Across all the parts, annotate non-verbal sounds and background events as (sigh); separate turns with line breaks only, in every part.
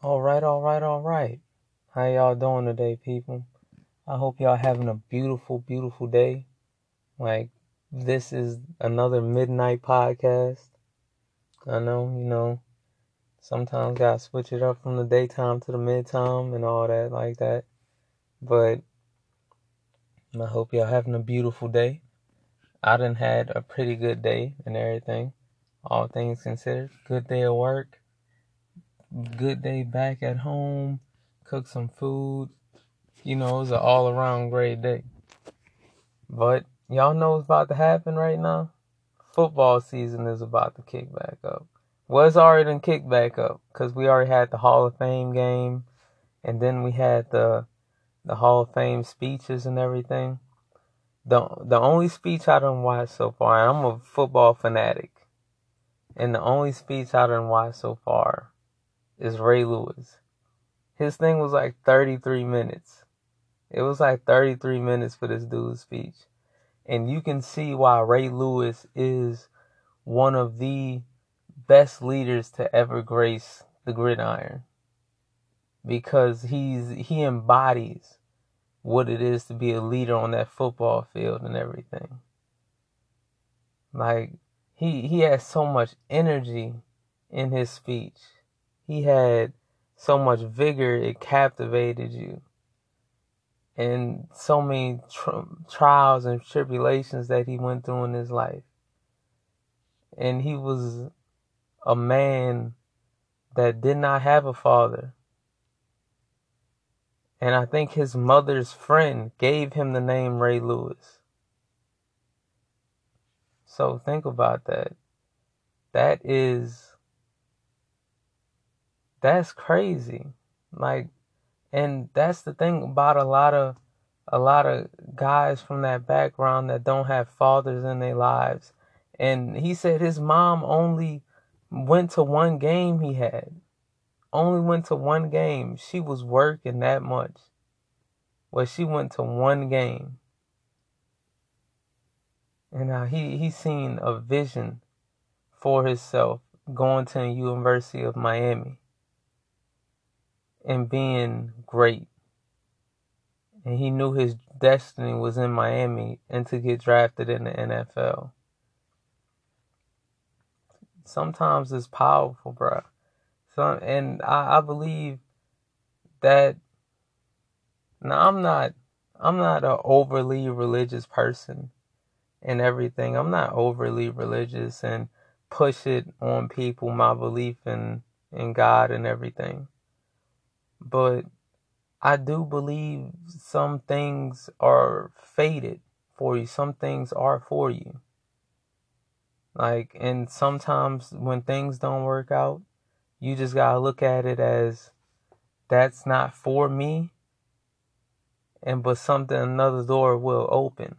All right, all right, all right. How y'all doing today, people? I hope y'all having a beautiful, beautiful day. Like, this is another midnight podcast. I know, you know, sometimes gotta switch it up from the daytime to the midtime and all that like that. But I hope y'all having a beautiful day. I done had a pretty good day and everything. All things considered. Good day at work good day back at home, cook some food. You know, it was an all around great day. But y'all know what's about to happen right now? Football season is about to kick back up. Well, it's already done kicked back up because we already had the Hall of Fame game, and then we had the the Hall of Fame speeches and everything. The the only speech I done watched so far, I'm a football fanatic, and the only speech I done watched so far is Ray Lewis. His thing was like 33 minutes. It was like 33 minutes for this dude's speech. And you can see why Ray Lewis is one of the best leaders to ever grace the gridiron. Because he's he embodies what it is to be a leader on that football field and everything. Like he he has so much energy in his speech he had so much vigor, it captivated you. And so many trials and tribulations that he went through in his life. And he was a man that did not have a father. And I think his mother's friend gave him the name Ray Lewis. So think about that. That is that's crazy. Like, and that's the thing about a lot of a lot of guys from that background that don't have fathers in their lives. And he said his mom only went to one game he had. Only went to one game. She was working that much. Well, she went to one game. And now he, he seen a vision for himself going to the University of Miami and being great. And he knew his destiny was in Miami and to get drafted in the NFL. Sometimes it's powerful, bro. So, and I, I believe that. Now I'm not. I'm not an overly religious person and everything. I'm not overly religious and push it on people my belief in in God and everything. But I do believe some things are fated for you. Some things are for you. Like, and sometimes when things don't work out, you just gotta look at it as that's not for me. And but something, another door will open.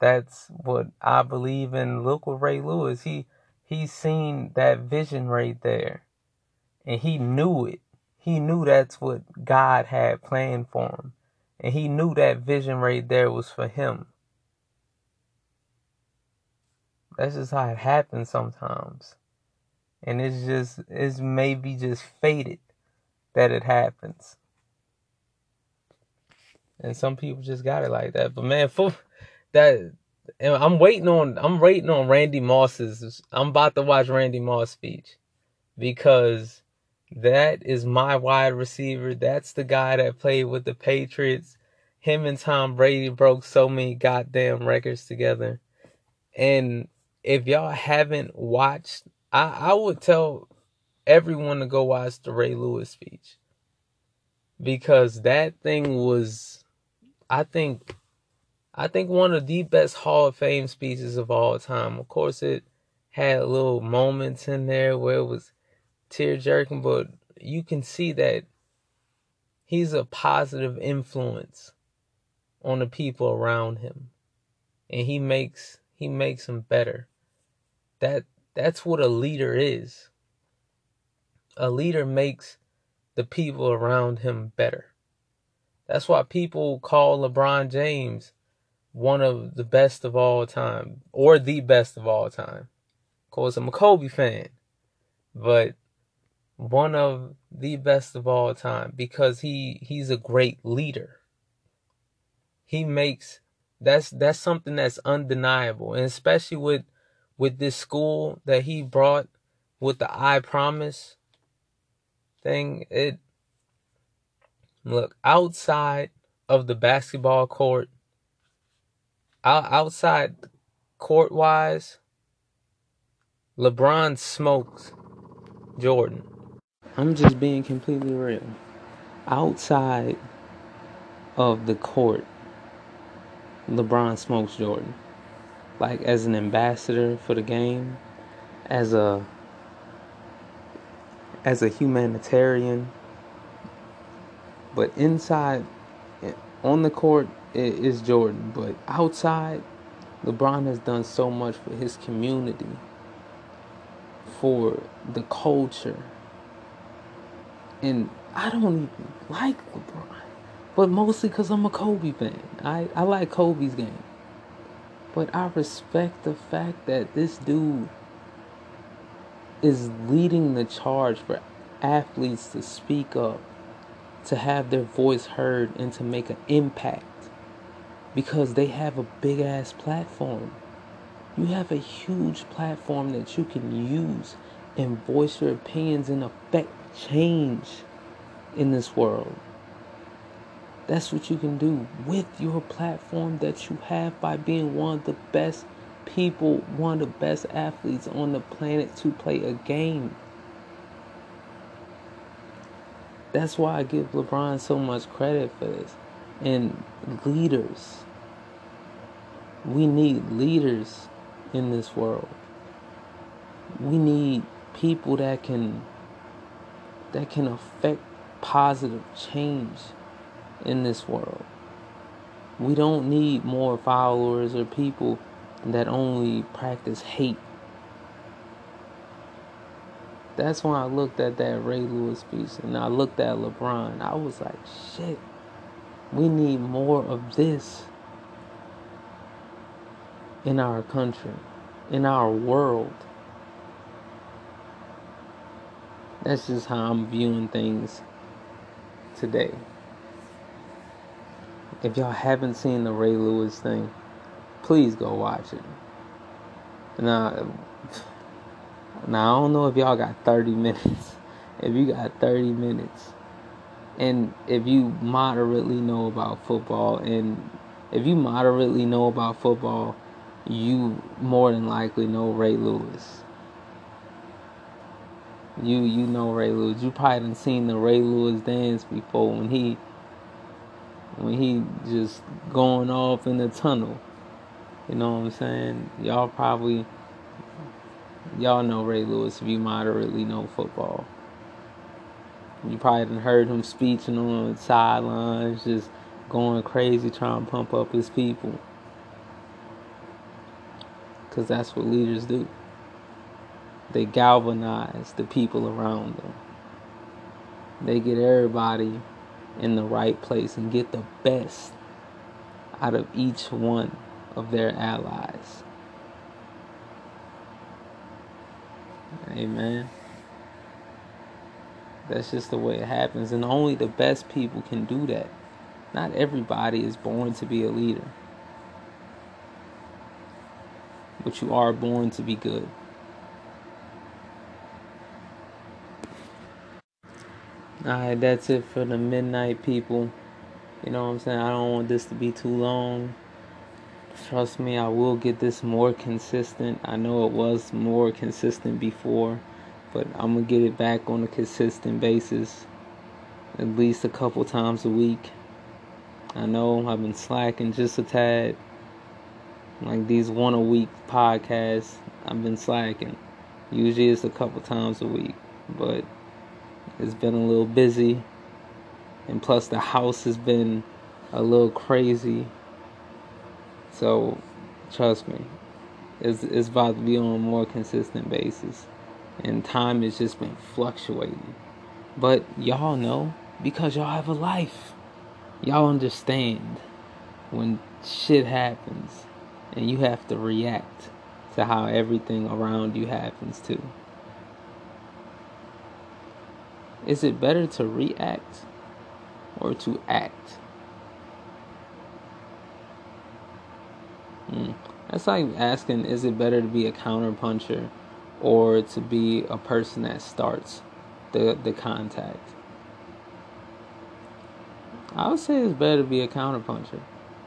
That's what I believe in. Look with Ray Lewis. He he's seen that vision right there, and he knew it he knew that's what God had planned for him. And he knew that vision right there was for him. That's just how it happens sometimes. And it's just, it's maybe just fated that it happens. And some people just got it like that. But man, (laughs) for that, I'm waiting on, I'm waiting on Randy Moss's, I'm about to watch Randy Moss speech because that is my wide receiver. That's the guy that played with the Patriots. Him and Tom Brady broke so many goddamn records together. And if y'all haven't watched, I, I would tell everyone to go watch the Ray Lewis speech. Because that thing was I think I think one of the best Hall of Fame speeches of all time. Of course it had little moments in there where it was tear jerking, but you can see that he's a positive influence on the people around him. And he makes he makes them better. That that's what a leader is. A leader makes the people around him better. That's why people call LeBron James one of the best of all time or the best of all time. Of course, I'm a Kobe fan, but one of the best of all time because he he's a great leader. He makes that's that's something that's undeniable, and especially with with this school that he brought with the I promise thing. It look outside of the basketball court, outside court wise, LeBron smokes Jordan. I'm just being completely real. Outside of the court, LeBron smokes Jordan. Like as an ambassador for the game, as a as a humanitarian. But inside on the court it is Jordan, but outside LeBron has done so much for his community, for the culture, and I don't even like LeBron, but mostly because I'm a Kobe fan. I, I like Kobe's game. But I respect the fact that this dude is leading the charge for athletes to speak up, to have their voice heard, and to make an impact because they have a big ass platform. You have a huge platform that you can use and voice your opinions and affect change in this world. That's what you can do with your platform that you have by being one of the best people, one of the best athletes on the planet to play a game. That's why I give LeBron so much credit for this. And leaders. We need leaders in this world. We need people that can that can affect positive change in this world. We don't need more followers or people that only practice hate. That's when I looked at that Ray Lewis piece and I looked at LeBron. I was like, shit, we need more of this in our country, in our world. That's just how I'm viewing things today. If y'all haven't seen the Ray Lewis thing, please go watch it. Now, now I don't know if y'all got 30 minutes. (laughs) If you got 30 minutes, and if you moderately know about football, and if you moderately know about football, you more than likely know Ray Lewis. You you know Ray Lewis. You probably done seen the Ray Lewis dance before when he when he just going off in the tunnel. You know what I'm saying? Y'all probably y'all know Ray Lewis if you moderately know football. You probably done heard him speeching on the sidelines, just going crazy trying to pump up his people. Cause that's what leaders do. They galvanize the people around them. They get everybody in the right place and get the best out of each one of their allies. Amen. That's just the way it happens. And only the best people can do that. Not everybody is born to be a leader. But you are born to be good. Alright, that's it for the midnight people. You know what I'm saying? I don't want this to be too long. Trust me, I will get this more consistent. I know it was more consistent before, but I'm gonna get it back on a consistent basis at least a couple times a week. I know I've been slacking just a tad. Like these one a week podcasts, I've been slacking. Usually it's a couple times a week, but it's been a little busy. And plus, the house has been a little crazy so, trust me, it's, it's about to be on a more consistent basis. And time has just been fluctuating. But y'all know because y'all have a life. Y'all understand when shit happens and you have to react to how everything around you happens too. Is it better to react or to act? Mm. That's like asking is it better to be a counterpuncher or to be a person that starts the, the contact? I would say it's better to be a counterpuncher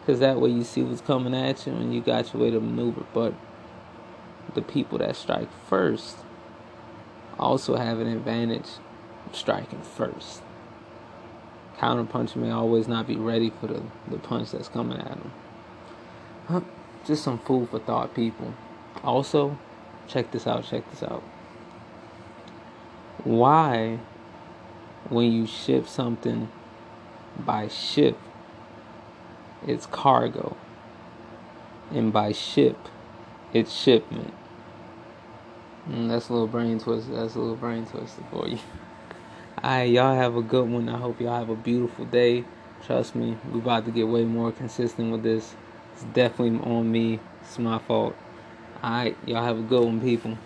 because that way you see what's coming at you and you got your way to maneuver. But the people that strike first also have an advantage striking first. Counterpuncher may always not be ready for the, the punch that's coming at him. Huh just some food for thought, people. Also, check this out, check this out. Why, when you ship something by ship, it's cargo, and by ship, it's shipment? And mm, that's a little brain twist. That's a little brain twister for you. (laughs) Alright, y'all have a good one. I hope y'all have a beautiful day. Trust me, we about to get way more consistent with this. It's definitely on me. It's my fault. Alright, y'all have a good one, people.